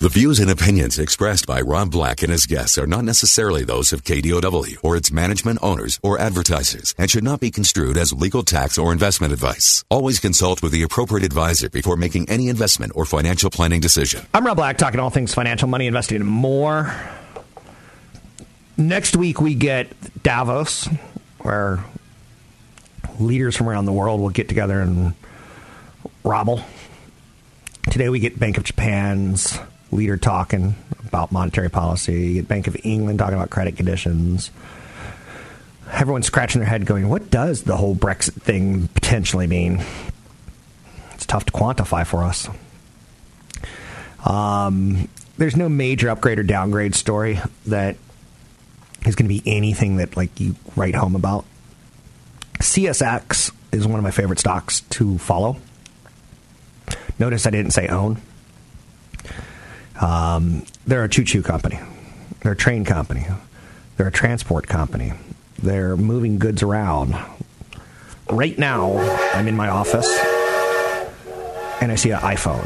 The views and opinions expressed by Rob Black and his guests are not necessarily those of KDOW or its management owners or advertisers and should not be construed as legal tax or investment advice. Always consult with the appropriate advisor before making any investment or financial planning decision. I'm Rob Black, talking all things financial, money, investing, and more. Next week, we get Davos, where leaders from around the world will get together and robble. Today, we get Bank of Japan's leader talking about monetary policy. You get Bank of England talking about credit conditions. Everyone's scratching their head going, what does the whole Brexit thing potentially mean? It's tough to quantify for us. Um, there's no major upgrade or downgrade story that is going to be anything that like you write home about. CSX is one of my favorite stocks to follow. Notice I didn't say own. Um, they're a choo choo company, they're a train company, they're a transport company, they're moving goods around. Right now, I'm in my office and I see an iPhone.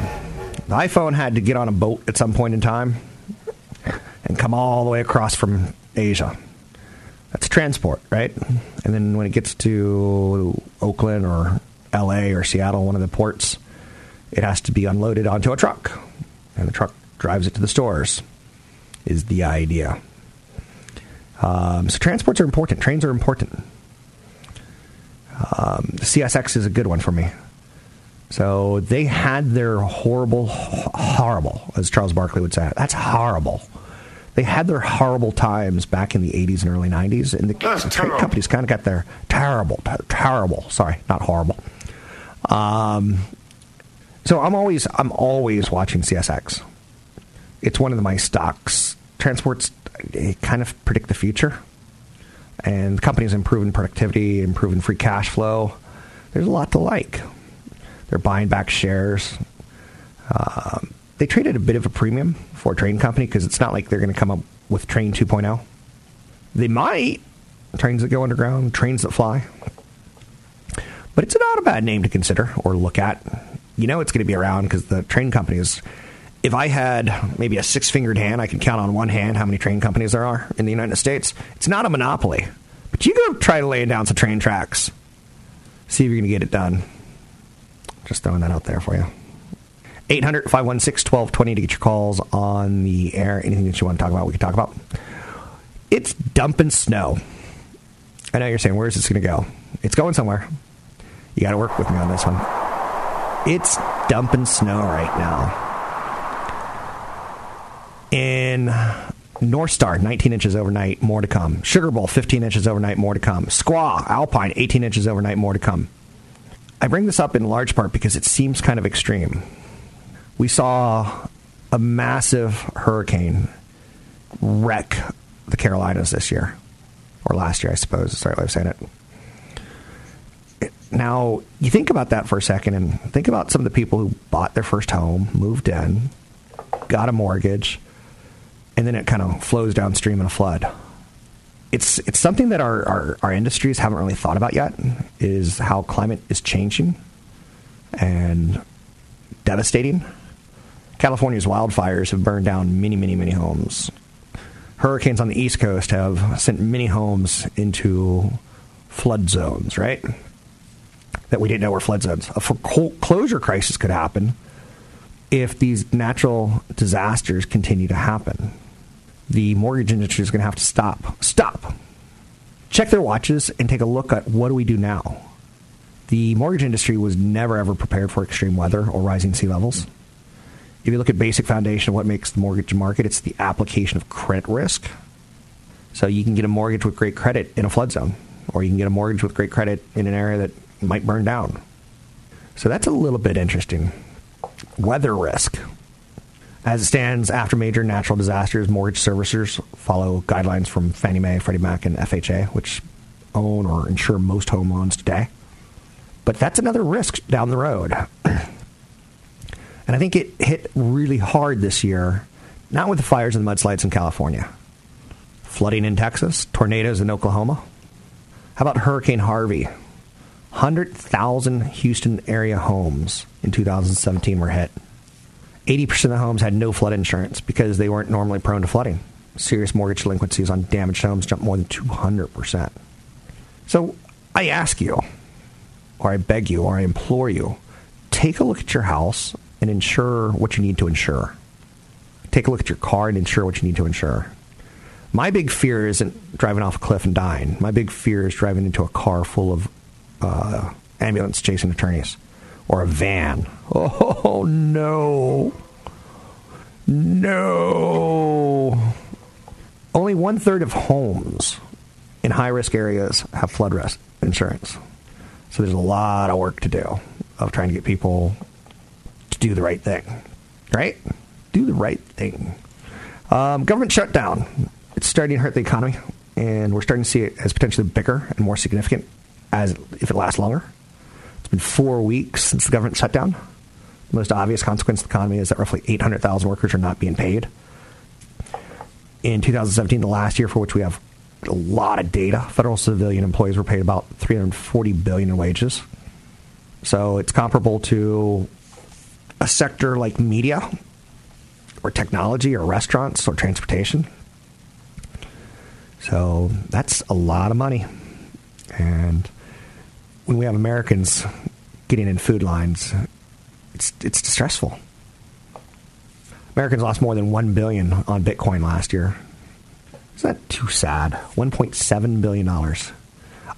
The iPhone had to get on a boat at some point in time and come all the way across from Asia. That's transport, right? And then when it gets to Oakland or LA or Seattle, one of the ports, it has to be unloaded onto a truck. And the truck drives it to the stores, is the idea. Um, so transports are important. Trains are important. Um, CSX is a good one for me. So they had their horrible, horrible, as Charles Barkley would say. That's horrible. They had their horrible times back in the 80s and early 90s, and the train companies kind of got their terrible, terrible. Sorry, not horrible. Um, so I'm always, I'm always watching CSX. It's one of my stocks. Transports kind of predict the future, and the company's improving productivity, improving free cash flow. There's a lot to like. They're buying back shares. Um, they traded a bit of a premium for a train company because it's not like they're going to come up with Train 2.0. They might. Trains that go underground, trains that fly. But it's not a bad name to consider or look at. You know it's going to be around because the train companies. If I had maybe a six fingered hand, I could count on one hand how many train companies there are in the United States. It's not a monopoly. But you go try to lay down some train tracks. See if you're going to get it done. Just throwing that out there for you. 800 516 1220 to get your calls on the air. Anything that you want to talk about, we can talk about. It's dumping snow. I know you're saying, where's this going to go? It's going somewhere. You got to work with me on this one. It's dumping snow right now. In North Star, 19 inches overnight, more to come. Sugar Bowl, 15 inches overnight, more to come. Squaw, Alpine, 18 inches overnight, more to come. I bring this up in large part because it seems kind of extreme we saw a massive hurricane wreck the Carolinas this year, or last year, I suppose is the right way of saying it. Now, you think about that for a second and think about some of the people who bought their first home, moved in, got a mortgage, and then it kind of flows downstream in a flood. It's, it's something that our, our, our industries haven't really thought about yet, is how climate is changing and devastating California's wildfires have burned down many, many, many homes. Hurricanes on the East Coast have sent many homes into flood zones, right? That we didn't know were flood zones. A foreclosure crisis could happen if these natural disasters continue to happen. The mortgage industry is going to have to stop. Stop. Check their watches and take a look at what do we do now. The mortgage industry was never ever prepared for extreme weather or rising sea levels. If you look at basic foundation of what makes the mortgage market, it's the application of credit risk. So you can get a mortgage with great credit in a flood zone, or you can get a mortgage with great credit in an area that might burn down. So that's a little bit interesting. Weather risk. As it stands, after major natural disasters, mortgage servicers follow guidelines from Fannie Mae, Freddie Mac, and FHA, which own or insure most home loans today. But that's another risk down the road. and I think it hit really hard this year, not with the fires and the mudslides in California, flooding in Texas, tornadoes in Oklahoma. How about Hurricane Harvey? 100,000 Houston area homes in 2017 were hit. 80% of the homes had no flood insurance because they weren't normally prone to flooding. Serious mortgage delinquencies on damaged homes jumped more than 200%. So I ask you, or I beg you, or I implore you, take a look at your house and insure what you need to insure. Take a look at your car and insure what you need to insure. My big fear isn't driving off a cliff and dying. My big fear is driving into a car full of uh, ambulance chasing attorneys or a van. Oh, no. No. Only one third of homes in high risk areas have flood risk insurance. So there's a lot of work to do of trying to get people to do the right thing. Right? Do the right thing. Um, government shutdown. It's starting to hurt the economy, and we're starting to see it as potentially bigger and more significant as if it lasts longer. It's been four weeks since the government shutdown. The most obvious consequence of the economy is that roughly 800,000 workers are not being paid. In 2017, the last year for which we have a lot of data, federal civilian employees were paid about 340 billion in wages. So it's comparable to a sector like media or technology or restaurants or transportation. So that's a lot of money. And when we have Americans getting in food lines, it's it's distressful. Americans lost more than one billion on Bitcoin last year. Is that too sad? One point seven billion dollars.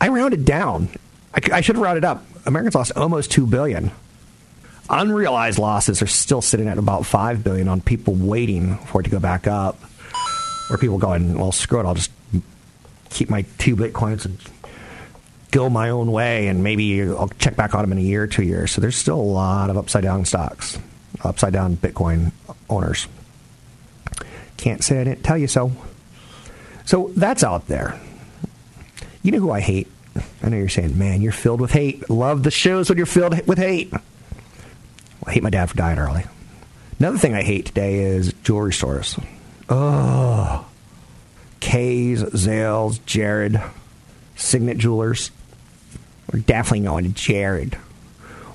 I rounded down. I, I should have rounded up. Americans lost almost two billion. Unrealized losses are still sitting at about five billion on people waiting for it to go back up, or people going, "Well, screw it, I'll just keep my two bitcoins and go my own way, and maybe I'll check back on them in a year or two years. So there's still a lot of upside down stocks, upside down Bitcoin owners. Can't say I didn't tell you so. So that's out there. You know who I hate? I know you're saying, man, you're filled with hate. Love the shows when you're filled with hate. Well, I hate my dad for dying early. Another thing I hate today is jewelry stores. Oh. Kay's, Zales, Jared, Signet Jewelers. We're definitely going to Jared.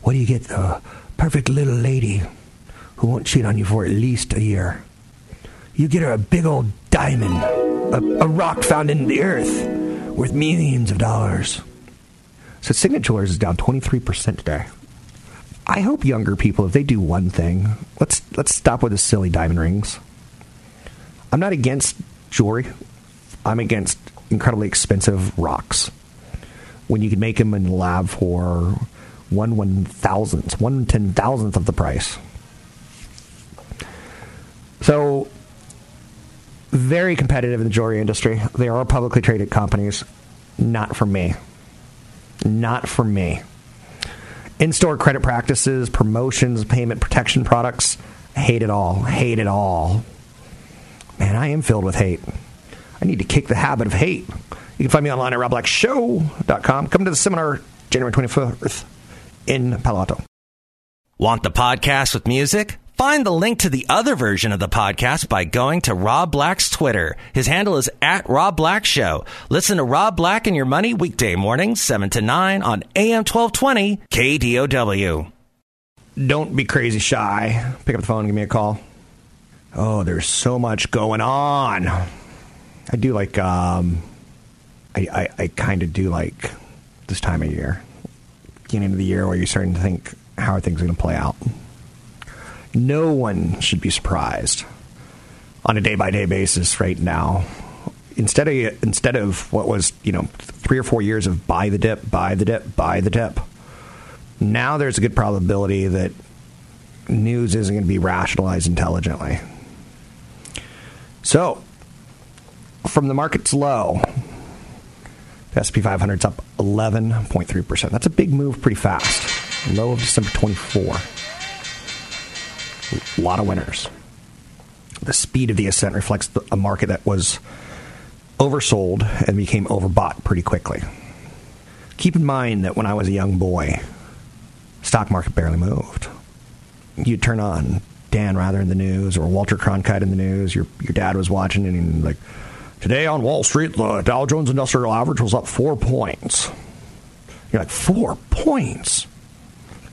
What do you get? The perfect little lady who won't cheat on you for at least a year. You get her a big old diamond, a, a rock found in the earth, worth millions of dollars. So Signet Jewelers is down 23% today. I hope younger people, if they do one thing, let's let's stop with the silly diamond rings. I'm not against jewelry. I'm against incredibly expensive rocks when you can make them in the lab for one one thousandth, one ten thousandth of the price. So, very competitive in the jewelry industry. They are publicly traded companies. Not for me. Not for me. In store credit practices, promotions, payment protection products. Hate it all. Hate it all. Man, I am filled with hate. I need to kick the habit of hate. You can find me online at robblackshow.com. Come to the seminar January 24th in Palo Alto. Want the podcast with music? Find the link to the other version of the podcast by going to Rob Black's Twitter. His handle is at Rob Black Show. Listen to Rob Black and Your Money weekday mornings, 7 to 9 on AM 1220 KDOW. Don't be crazy shy. Pick up the phone and give me a call. Oh, there's so much going on. I do like, um, I, I, I kind of do like this time of year, beginning of the year where you're starting to think, how are things going to play out? No one should be surprised on a day by day basis right now. Instead of instead of what was you know three or four years of buy the dip, buy the dip, buy the dip. Now there's a good probability that news isn't going to be rationalized intelligently. So, from the market's low, the S&P 500's up 11.3%. That's a big move pretty fast. Low of December 24. A lot of winners. the speed of the ascent reflects the, a market that was oversold and became overbought pretty quickly. Keep in mind that when I was a young boy, stock market barely moved. You'd turn on Dan Rather in the news or Walter Cronkite in the news. Your your dad was watching it and like, today on Wall Street, the Dow Jones Industrial Average was up four points. You're like, four points?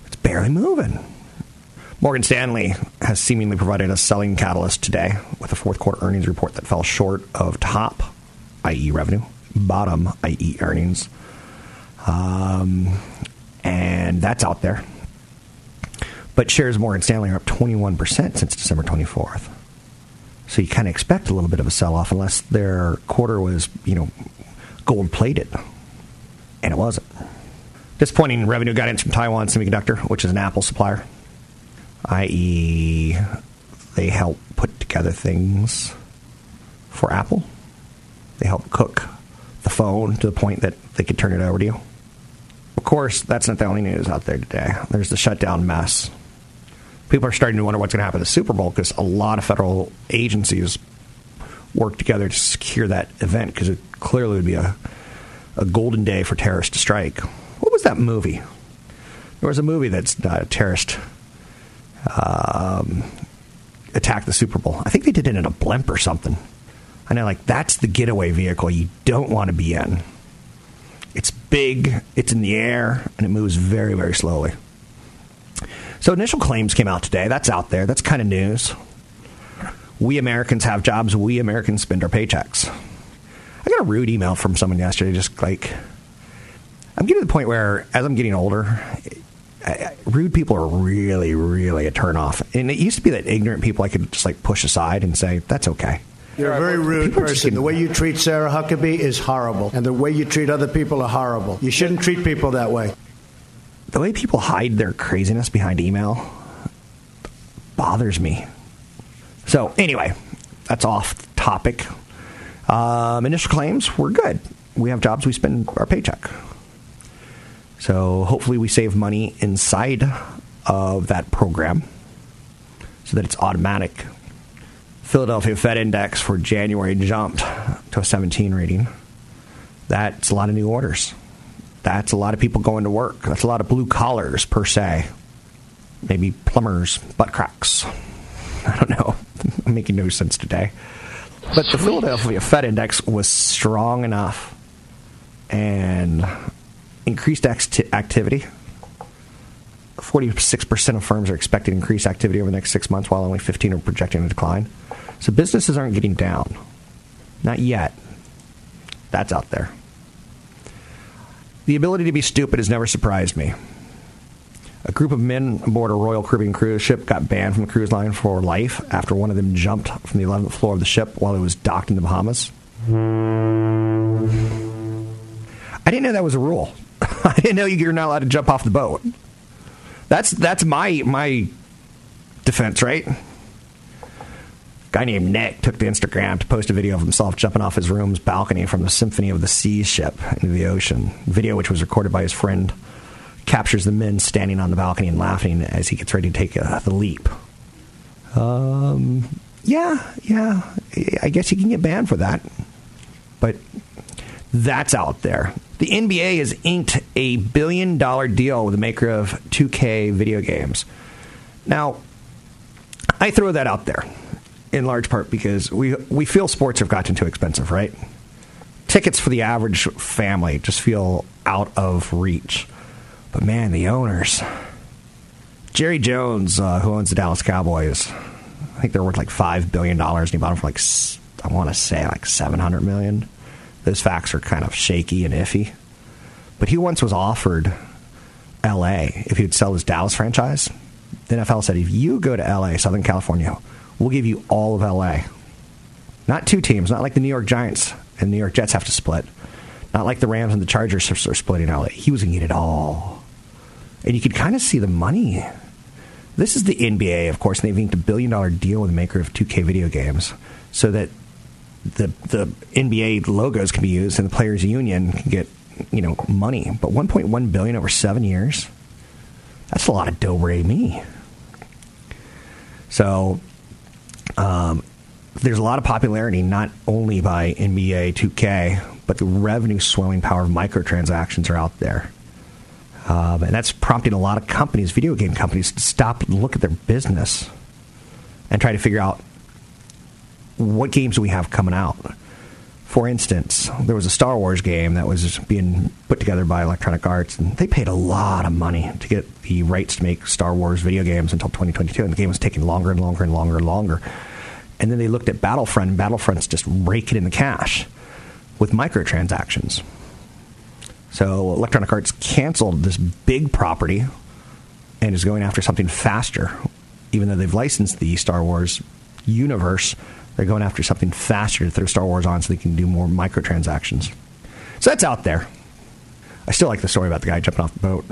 It's barely moving. Morgan Stanley has seemingly provided a selling catalyst today with a fourth quarter earnings report that fell short of top, i.e., revenue, bottom, i.e., earnings. Um, and that's out there. But shares of Morgan Stanley are up 21% since December 24th. So you kind of expect a little bit of a sell off unless their quarter was, you know, gold plated. And it wasn't. Disappointing revenue guidance from Taiwan Semiconductor, which is an Apple supplier, i.e., they help put together things for Apple. They help cook the phone to the point that they could turn it over to you. Of course, that's not the only news out there today. There's the shutdown mess. People are starting to wonder what's going to happen to the Super Bowl because a lot of federal agencies work together to secure that event because it clearly would be a, a golden day for terrorists to strike. What was that movie? There was a movie that's uh, a terrorist um, attacked the Super Bowl. I think they did it in a blimp or something. I know, like, that's the getaway vehicle you don't want to be in. It's big, it's in the air, and it moves very, very slowly. So, initial claims came out today. That's out there. That's kind of news. We Americans have jobs. We Americans spend our paychecks. I got a rude email from someone yesterday, just like, I'm getting to the point where, as I'm getting older, rude people are really, really a turnoff. And it used to be that ignorant people I could just like push aside and say, that's okay. You're a very rude person. The way you treat Sarah Huckabee is horrible, and the way you treat other people are horrible. You shouldn't treat people that way. The way people hide their craziness behind email bothers me. So, anyway, that's off topic. Um, initial claims, we're good. We have jobs, we spend our paycheck. So, hopefully, we save money inside of that program so that it's automatic Philadelphia Fed Index for January jumped to a 17 reading. That's a lot of new orders. That's a lot of people going to work. That's a lot of blue collars, per se. Maybe plumbers, butt cracks. I don't know. I'm making no sense today. But the Philadelphia Fed Index was strong enough and increased activity 46% of firms are expecting increased activity over the next six months, while only 15 are projecting a decline. So businesses aren't getting down. Not yet. That's out there. The ability to be stupid has never surprised me. A group of men aboard a Royal Caribbean cruise ship got banned from the cruise line for life after one of them jumped from the 11th floor of the ship while it was docked in the Bahamas. I didn't know that was a rule. I didn't know you're not allowed to jump off the boat. That's that's my my defense, right? Guy named Nick took to Instagram to post a video of himself jumping off his room's balcony from the Symphony of the Seas ship into the ocean. video, which was recorded by his friend, captures the men standing on the balcony and laughing as he gets ready to take uh, the leap. Um, yeah, yeah, I guess you can get banned for that. But that's out there. The NBA has inked a billion dollar deal with the maker of 2K video games. Now, I throw that out there in large part because we we feel sports have gotten too expensive, right? Tickets for the average family just feel out of reach. But man, the owners, Jerry Jones, uh, who owns the Dallas Cowboys, I think they're worth like five billion dollars, and he bought them for like I want to say like seven hundred million. Those facts are kind of shaky and iffy. But he once was offered L.A. if he would sell his Dallas franchise. The NFL said, if you go to L.A., Southern California, we'll give you all of LA. Not two teams, not like the New York Giants and New York Jets have to split. Not like the Rams and the Chargers are, splitting LA. He was going to get it all. And you could kind of see the money. This is the NBA, of course, and they've inked a billion dollar deal with the maker of 2K video games so that the the NBA logos can be used and the players union can get, you know, money. But 1.1 billion over 7 years. That's a lot of dough me. So um, there's a lot of popularity not only by NBA 2K, but the revenue swelling power of microtransactions are out there. Um, and that's prompting a lot of companies, video game companies, to stop and look at their business and try to figure out what games do we have coming out. For instance, there was a Star Wars game that was being put together by Electronic Arts, and they paid a lot of money to get the rights to make Star Wars video games until 2022, and the game was taking longer and longer and longer and longer. And then they looked at Battlefront, and Battlefront's just raking in the cash with microtransactions. So Electronic Arts canceled this big property and is going after something faster. Even though they've licensed the Star Wars universe, they're going after something faster to throw Star Wars on so they can do more microtransactions. So that's out there. I still like the story about the guy jumping off the boat.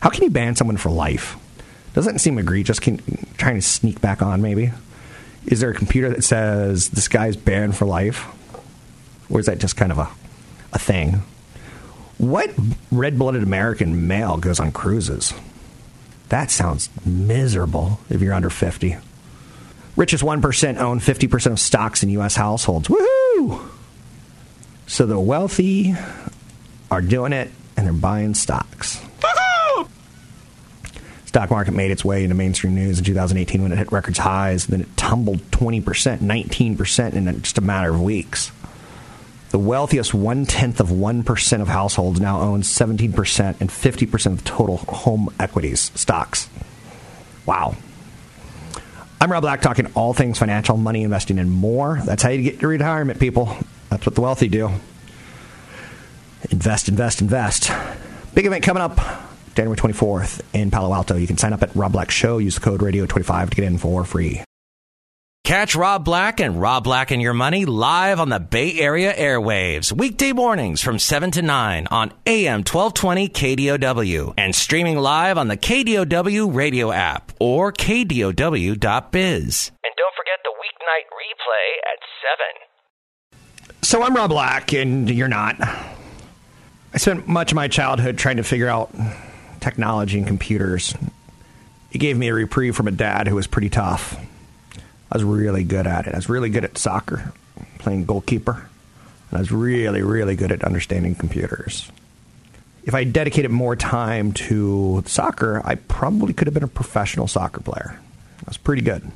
How can you ban someone for life? Doesn't seem egregious. Can, trying to sneak back on, maybe. Is there a computer that says this guy's banned for life? Or is that just kind of a, a thing? What red blooded American male goes on cruises? That sounds miserable if you're under 50. Richest 1% own 50% of stocks in U.S. households. Woohoo! So the wealthy are doing it and they're buying stocks. Woohoo! Stock market made its way into mainstream news in 2018 when it hit records highs. Then it tumbled 20%, 19% in just a matter of weeks. The wealthiest one tenth of 1% of households now own 17% and 50% of total home equities stocks. Wow. I'm Rob Black, talking all things financial, money, investing, and more. That's how you get your retirement, people. That's what the wealthy do. Invest, invest, invest. Big event coming up January 24th in Palo Alto. You can sign up at Rob Black Show. Use the code radio25 to get in for free. Catch Rob Black and Rob Black and Your Money live on the Bay Area airwaves, weekday mornings from 7 to 9 on AM 1220 KDOW and streaming live on the KDOW radio app or KDOW.biz. And don't forget the weeknight replay at 7. So I'm Rob Black, and you're not. I spent much of my childhood trying to figure out technology and computers. It gave me a reprieve from a dad who was pretty tough. I was really good at it. I was really good at soccer, playing goalkeeper. And I was really, really good at understanding computers. If I dedicated more time to soccer, I probably could have been a professional soccer player. I was pretty good.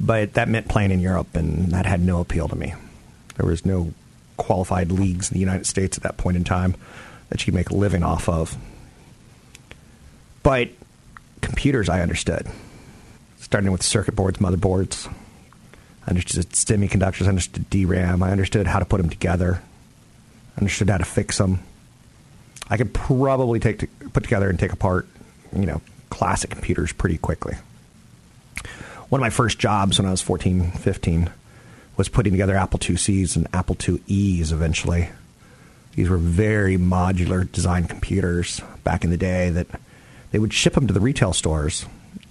But that meant playing in Europe, and that had no appeal to me. There was no qualified leagues in the United States at that point in time that you could make a living off of. But computers, I understood starting with circuit boards, motherboards. I understood semiconductors, I understood DRAM, I understood how to put them together, I understood how to fix them. I could probably take to, put together and take apart, you know, classic computers pretty quickly. One of my first jobs when I was 14, 15 was putting together Apple IICs and Apple IIe's eventually. These were very modular design computers back in the day that they would ship them to the retail stores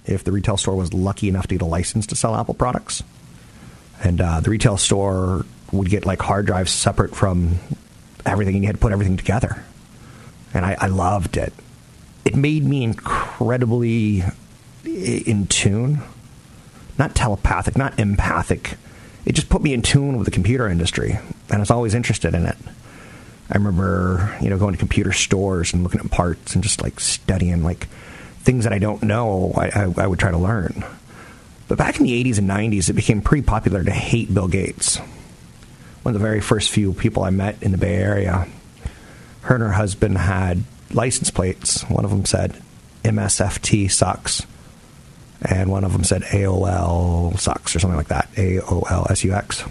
if the retail store was lucky enough to get a license to sell Apple products. And uh, the retail store would get like hard drives separate from everything, and you had to put everything together. And I, I loved it. It made me incredibly in tune, not telepathic, not empathic. It just put me in tune with the computer industry, and I was always interested in it. I remember, you know, going to computer stores and looking at parts and just like studying, like things that I don't know, I, I, I would try to learn. But back in the 80s and 90s, it became pretty popular to hate Bill Gates. One of the very first few people I met in the Bay Area, her and her husband had license plates. One of them said MSFT sucks, and one of them said AOL sucks or something like that. AOL SUX.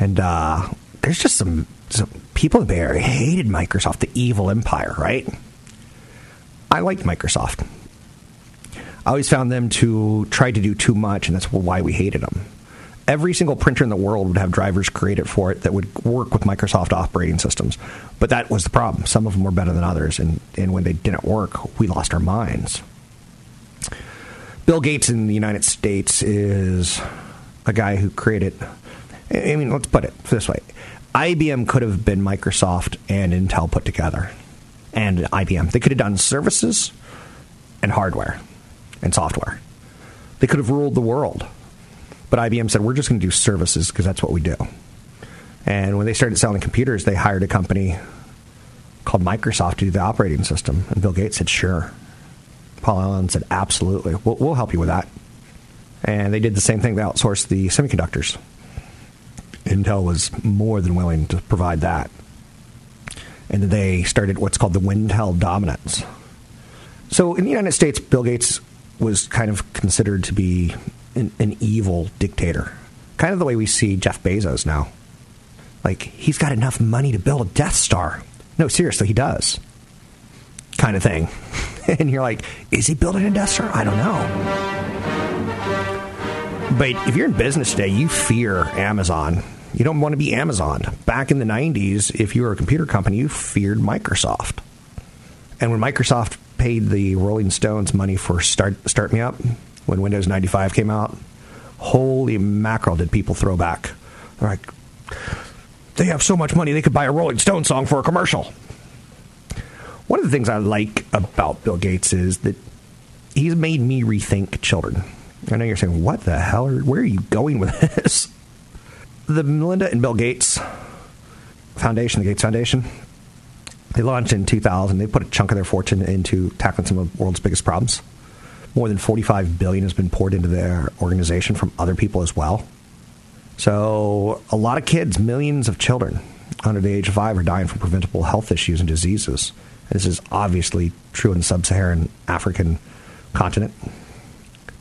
And uh, there's just some, some people in the Bay Area hated Microsoft, the evil empire, right? I liked Microsoft. I always found them to try to do too much, and that's why we hated them. Every single printer in the world would have drivers created for it that would work with Microsoft operating systems. But that was the problem. Some of them were better than others, and, and when they didn't work, we lost our minds. Bill Gates in the United States is a guy who created. I mean, let's put it this way IBM could have been Microsoft and Intel put together and IBM. They could have done services and hardware and software. They could have ruled the world. But IBM said, we're just going to do services because that's what we do. And when they started selling computers, they hired a company called Microsoft to do the operating system. And Bill Gates said, sure. Paul Allen said, absolutely. We'll, we'll help you with that. And they did the same thing. They outsourced the semiconductors. Intel was more than willing to provide that. And they started what's called the Wintel dominance. So in the United States, Bill Gates was kind of considered to be an, an evil dictator. Kind of the way we see Jeff Bezos now. Like, he's got enough money to build a Death Star. No, seriously, he does. Kind of thing. and you're like, is he building a Death Star? I don't know. But if you're in business today, you fear Amazon. You don't want to be Amazon. Back in the 90s, if you were a computer company, you feared Microsoft. And when Microsoft paid the Rolling Stones money for Start, Start Me Up, when Windows 95 came out, holy mackerel did people throw back. They're like, they have so much money they could buy a Rolling Stone song for a commercial. One of the things I like about Bill Gates is that he's made me rethink children. I know you're saying, what the hell? Are, where are you going with this? The Melinda and Bill Gates Foundation, the Gates Foundation, they launched in 2000. They put a chunk of their fortune into tackling some of the world's biggest problems. More than 45 billion has been poured into their organization from other people as well. So, a lot of kids, millions of children under the age of five, are dying from preventable health issues and diseases. This is obviously true in the sub Saharan African continent.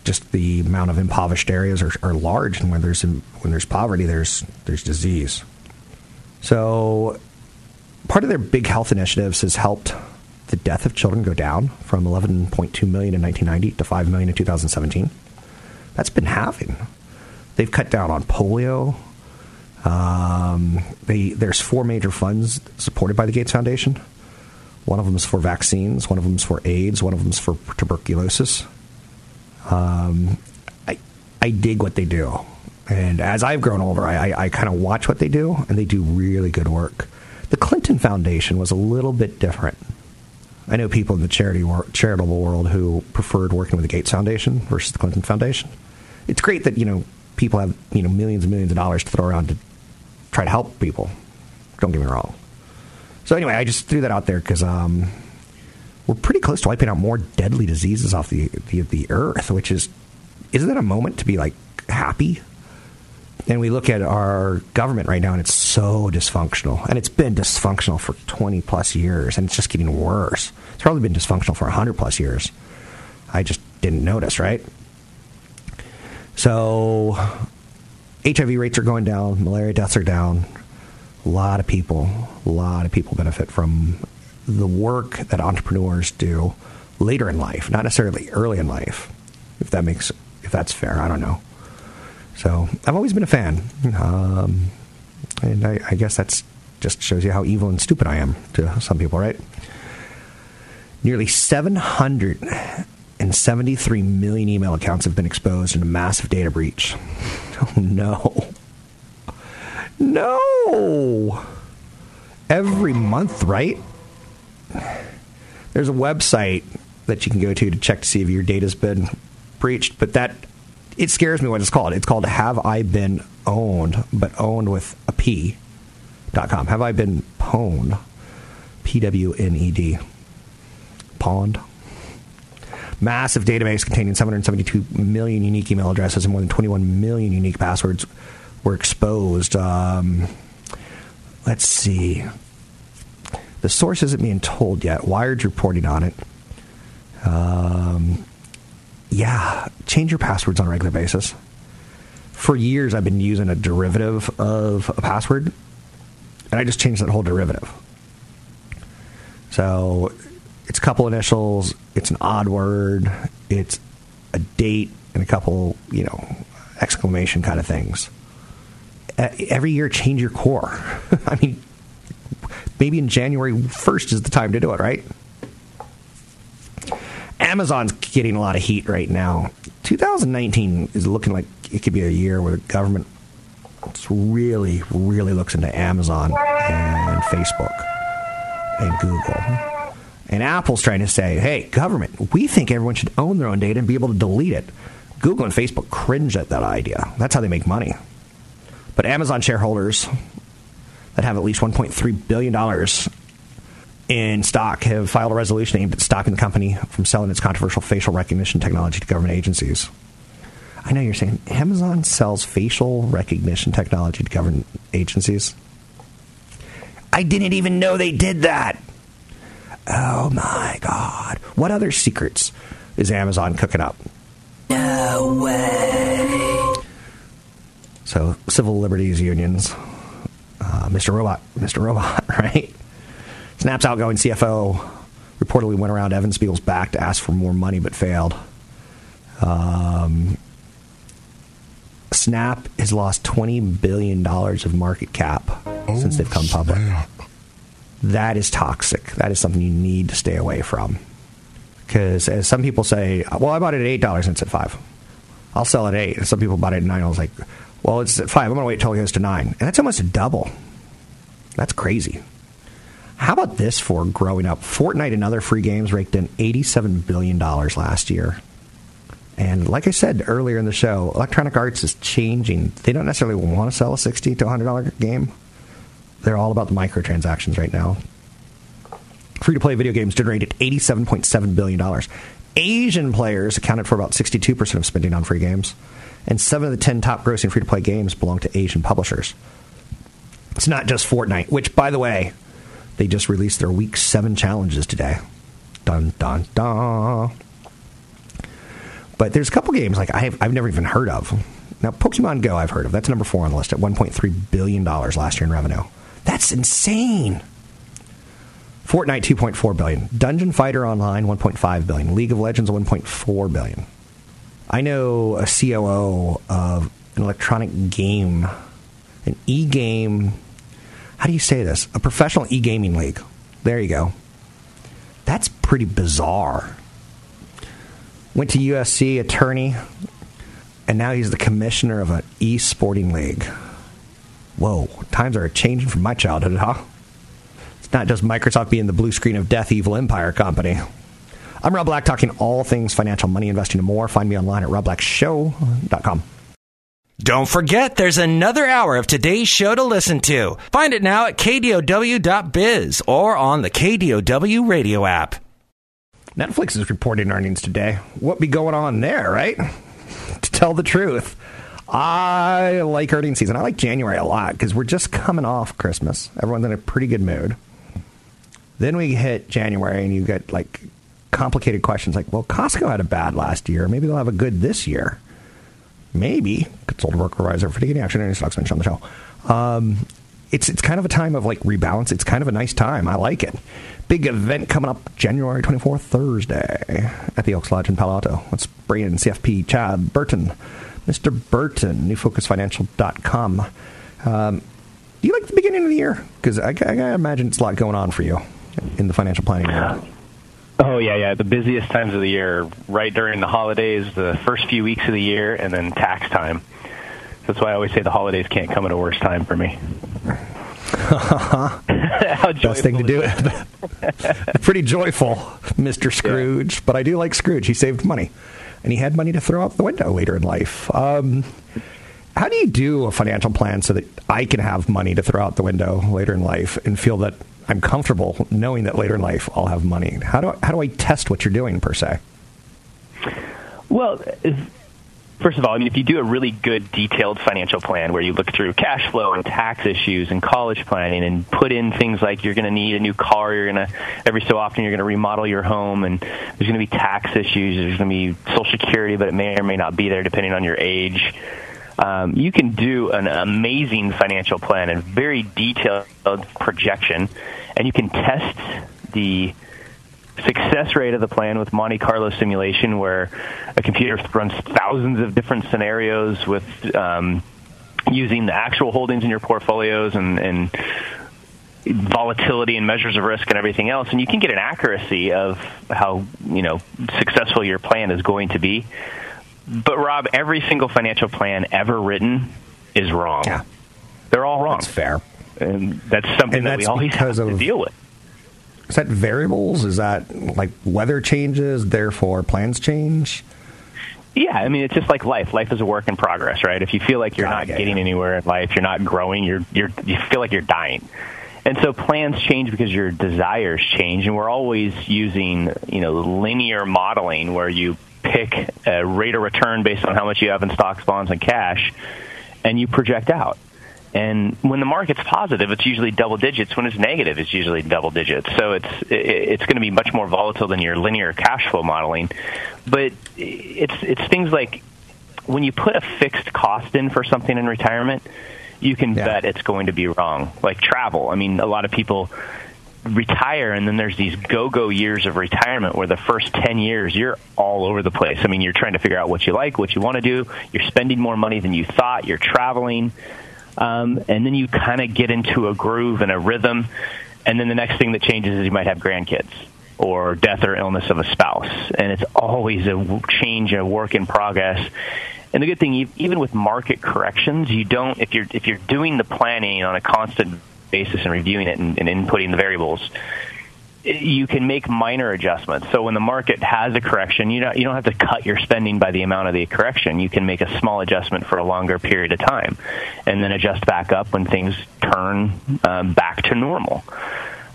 Just the amount of impoverished areas are, are large, and when there's, when there's poverty, there's, there's disease. So, part of their big health initiatives has helped the death of children go down from 11.2 million in 1990 to 5 million in 2017. That's been halving. They've cut down on polio. Um, they, there's four major funds supported by the Gates Foundation. One of them is for vaccines. One of them is for AIDS. One of them is for tuberculosis. Um, I, I dig what they do. And as I've grown older, I, I, I kind of watch what they do, and they do really good work. The Clinton Foundation was a little bit different. I know people in the charity wor- charitable world who preferred working with the Gates Foundation versus the Clinton Foundation. It's great that you know people have you know millions and millions of dollars to throw around to try to help people. Don't get me wrong. So anyway, I just threw that out there because um, we're pretty close to wiping out more deadly diseases off the, the the earth, which is isn't that a moment to be like happy? And we look at our government right now, and it's so dysfunctional. And it's been dysfunctional for 20 plus years, and it's just getting worse. It's probably been dysfunctional for 100 plus years. I just didn't notice, right? So, HIV rates are going down, malaria deaths are down. A lot of people, a lot of people benefit from the work that entrepreneurs do later in life, not necessarily early in life. If that makes, if that's fair, I don't know. So I've always been a fan, um, and I, I guess that's just shows you how evil and stupid I am to some people, right? Nearly 773 million email accounts have been exposed in a massive data breach. Oh no. No. Every month, right? There's a website that you can go to to check to see if your data's been breached, but that it scares me what it's called. It's called Have I Been Owned, but owned with a P. Dot com. Have I been pwned? P W N E D. Pond. Massive database containing 772 million unique email addresses and more than 21 million unique passwords were exposed. Um, let's see. The source isn't being told yet. Wired's reporting on it. Um, yeah, change your passwords on a regular basis. For years, I've been using a derivative of a password, and I just changed that whole derivative. So it's a couple initials, it's an odd word, it's a date, and a couple, you know, exclamation kind of things. Every year, change your core. I mean, maybe in January 1st is the time to do it, right? Amazon's getting a lot of heat right now. 2019 is looking like it could be a year where the government really, really looks into Amazon and Facebook and Google. And Apple's trying to say, hey, government, we think everyone should own their own data and be able to delete it. Google and Facebook cringe at that idea. That's how they make money. But Amazon shareholders that have at least $1.3 billion in stock have filed a resolution aimed at stopping the company from selling its controversial facial recognition technology to government agencies. I know you're saying Amazon sells facial recognition technology to government agencies. I didn't even know they did that. Oh my God. What other secrets is Amazon cooking up? No way. So, civil liberties unions. Uh, Mr. Robot, Mr. Robot, right? Snap's outgoing CFO reportedly went around Evan Spiegel's back to ask for more money but failed. Um, Snap has lost $20 billion of market cap oh, since they've come public. Snap. That is toxic. That is something you need to stay away from. Because as some people say, well, I bought it at $8 and it's at 5 I'll sell it at 8 And some people bought it at 9 I was like, well, it's at 5 I'm going to wait until it goes to 9 And that's almost a double. That's crazy. How about this for growing up? Fortnite and other free games raked in $87 billion last year. And like I said earlier in the show, Electronic Arts is changing. They don't necessarily want to sell a 60 to $100 game. They're all about the microtransactions right now. Free to play video games generated $87.7 billion. Asian players accounted for about 62% of spending on free games. And seven of the 10 top grossing free to play games belong to Asian publishers. It's not just Fortnite, which, by the way, they just released their week seven challenges today. Dun, dun, dun. But there's a couple games like I've, I've never even heard of. Now, Pokemon Go, I've heard of. That's number four on the list at $1.3 billion last year in revenue. That's insane. Fortnite 2.4 billion. Dungeon Fighter Online 1.5 billion. League of Legends 1.4 billion. I know a COO of an electronic game, an e-game. How do you say this? A professional e-gaming league. There you go. That's pretty bizarre. Went to USC, attorney, and now he's the commissioner of an e-sporting league. Whoa, times are changing from my childhood, huh? It's not just Microsoft being the blue screen of death, evil empire company. I'm Rob Black, talking all things financial, money, investing, and more. Find me online at robblackshow.com. Don't forget, there's another hour of today's show to listen to. Find it now at kdow.biz or on the KDOW radio app. Netflix is reporting earnings today. What be going on there, right? to tell the truth, I like earnings season. I like January a lot because we're just coming off Christmas. Everyone's in a pretty good mood. Then we hit January and you get like complicated questions like, well, Costco had a bad last year. Maybe they'll have a good this year. Maybe. Consultant worker advisor for taking action any stocks mentioned on the show. Um, it's it's kind of a time of like rebalance. It's kind of a nice time. I like it. Big event coming up January 24th, Thursday at the Elks Lodge in Palo Alto. Let's bring in CFP Chad Burton. Mr. Burton, newfocusfinancial.com. Um, do you like the beginning of the year? Because I, I, I imagine it's a lot going on for you in the financial planning area. Oh yeah, yeah. The busiest times of the year, right during the holidays, the first few weeks of the year, and then tax time. That's why I always say the holidays can't come at a worse time for me. Best thing to do. Pretty joyful, Mr. Scrooge. Yeah. But I do like Scrooge. He saved money, and he had money to throw out the window later in life. Um, how do you do a financial plan so that I can have money to throw out the window later in life and feel that I'm comfortable knowing that later in life I'll have money? How do I, how do I test what you're doing per se? Well, First of all, I mean, if you do a really good detailed financial plan where you look through cash flow and tax issues and college planning and put in things like you're going to need a new car, you're going to, every so often, you're going to remodel your home and there's going to be tax issues, there's going to be Social Security, but it may or may not be there depending on your age. Um, you can do an amazing financial plan and very detailed projection, and you can test the success rate of the plan with Monte Carlo simulation, where a computer runs thousands of different scenarios with um, using the actual holdings in your portfolios and, and volatility and measures of risk and everything else, and you can get an accuracy of how you know successful your plan is going to be. But Rob, every single financial plan ever written is wrong. Yeah. They're all wrong. That's fair. And that's something and that we always have to deal with. Is that variables? Is that like weather changes, therefore plans change? Yeah, I mean it's just like life. Life is a work in progress, right? If you feel like you're not yeah, getting yeah. anywhere in life, you're not growing, you're you're you feel like you're dying. And so plans change because your desires change, and we're always using you know linear modeling where you pick a rate of return based on how much you have in stocks, bonds, and cash, and you project out. And when the market's positive, it's usually double digits. When it's negative, it's usually double digits. So it's it's going to be much more volatile than your linear cash flow modeling. But it's it's things like when you put a fixed cost in for something in retirement, you can Yeah. bet it's going to be wrong. Like travel. I mean, a lot of people retire and then there's these go-go years of retirement where the first 10 years you're all over the place. I mean, you're trying to figure out what you like, what you want to do. You're spending more money than you thought. You're traveling. Um, and then you kind of get into a groove and a rhythm. And then the next thing that changes is you might have grandkids or death or illness of a spouse. And it's always a change, a work in progress. And the good thing, even with market corrections, you don't if you're if you're doing the planning on a constant basis and reviewing it and, and inputting the variables, you can make minor adjustments. So when the market has a correction, you don't you don't have to cut your spending by the amount of the correction. You can make a small adjustment for a longer period of time, and then adjust back up when things turn um, back to normal.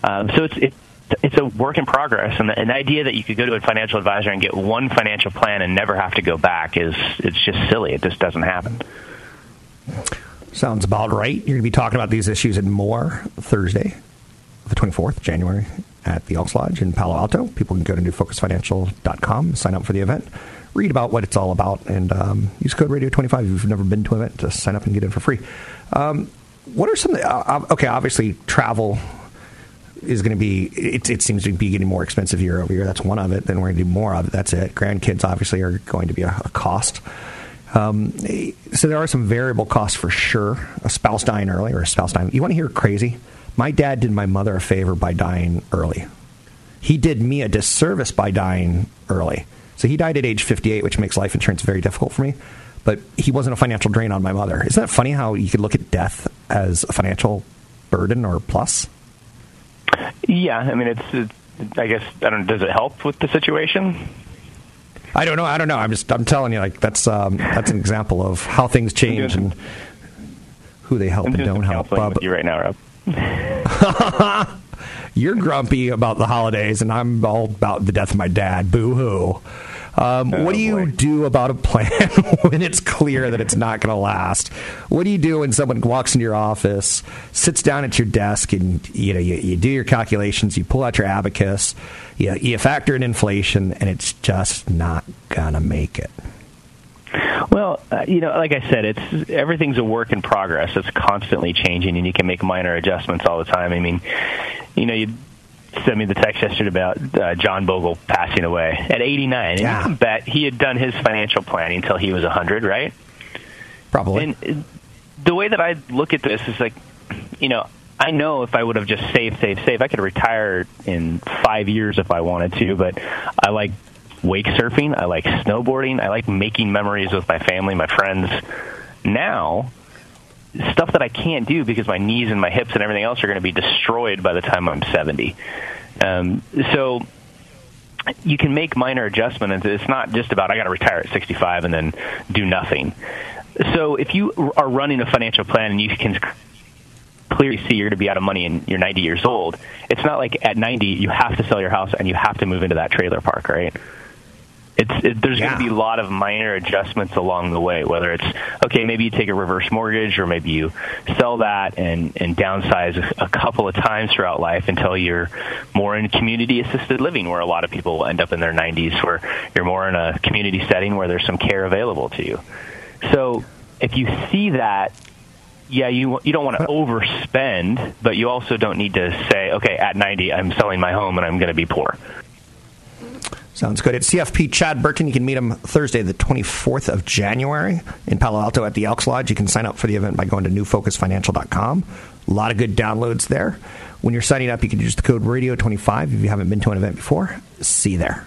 Um, so it's it, it's a work in progress, and the, an idea that you could go to a financial advisor and get one financial plan and never have to go back is it's just silly. It just doesn't happen. Sounds about right. You're going to be talking about these issues and more Thursday, the 24th, January, at the Elks Lodge in Palo Alto. People can go to newfocusfinancial.com, sign up for the event, read about what it's all about, and um, use code Radio25 if you've never been to an event to sign up and get in for free. Um, what are some, uh, okay, obviously travel is going to be, it, it seems to be getting more expensive year over year. That's one of it. Then we're going to do more of it. That's it. Grandkids obviously are going to be a, a cost. Um, so there are some variable costs for sure. A spouse dying early or a spouse dying. You want to hear crazy? My dad did my mother a favor by dying early. He did me a disservice by dying early. So he died at age 58, which makes life insurance very difficult for me. But he wasn't a financial drain on my mother. Isn't that funny how you could look at death as a financial burden or plus? Yeah, I mean, it's, it's I guess I don't. Does it help with the situation? I don't know. I don't know. I'm just. I'm telling you, like that's um, that's an example of how things change and who they help and don't help. Uh, with you right now, Rob. You're grumpy about the holidays, and I'm all about the death of my dad. Boo hoo. Um, what do you do about a plan when it's clear that it's not going to last? What do you do when someone walks into your office, sits down at your desk, and you know you, you do your calculations, you pull out your abacus, you, you factor in inflation, and it's just not gonna make it? Well, uh, you know, like I said, it's everything's a work in progress. It's constantly changing, and you can make minor adjustments all the time. I mean, you know, you sent me the text yesterday about uh, John Bogle passing away at 89, and Yeah. you can bet he had done his financial planning until he was 100, right? Probably. And uh, the way that I look at this is like, you know, I know if I would have just saved, saved, saved, I could retire in five years if I wanted to. But I like wake surfing. I like snowboarding. I like making memories with my family, my friends. Now, stuff that I can't do because my knees and my hips and everything else are going to be destroyed by the time I'm 70. Um, so you can make minor adjustments. It's not just about I got to retire at 65 and then do nothing. So if you are running a financial plan and you can clearly see you're going to be out of money and you're 90 years old, it's not like at 90 you have to sell your house and you have to move into that trailer park, right? It's it, there's Yeah. going to be a lot of minor adjustments along the way. Whether it's okay, maybe you take a reverse mortgage, or maybe you sell that and and downsize a, a couple of times throughout life until you're more in community assisted living, where a lot of people end up in their 90s, where you're more in a community setting where there's some care available to you. So if you see that yeah, you you don't want to overspend, but you also don't need to say, okay, at 90, I'm selling my home and I'm going to be poor. Sounds good. It's CFP Chad Burton. You can meet him Thursday, the 24th of January in Palo Alto at the Elks Lodge. You can sign up for the event by going to newfocusfinancial.com. A lot of good downloads there. When you're signing up, you can use the code radio25 if you haven't been to an event before. See you there.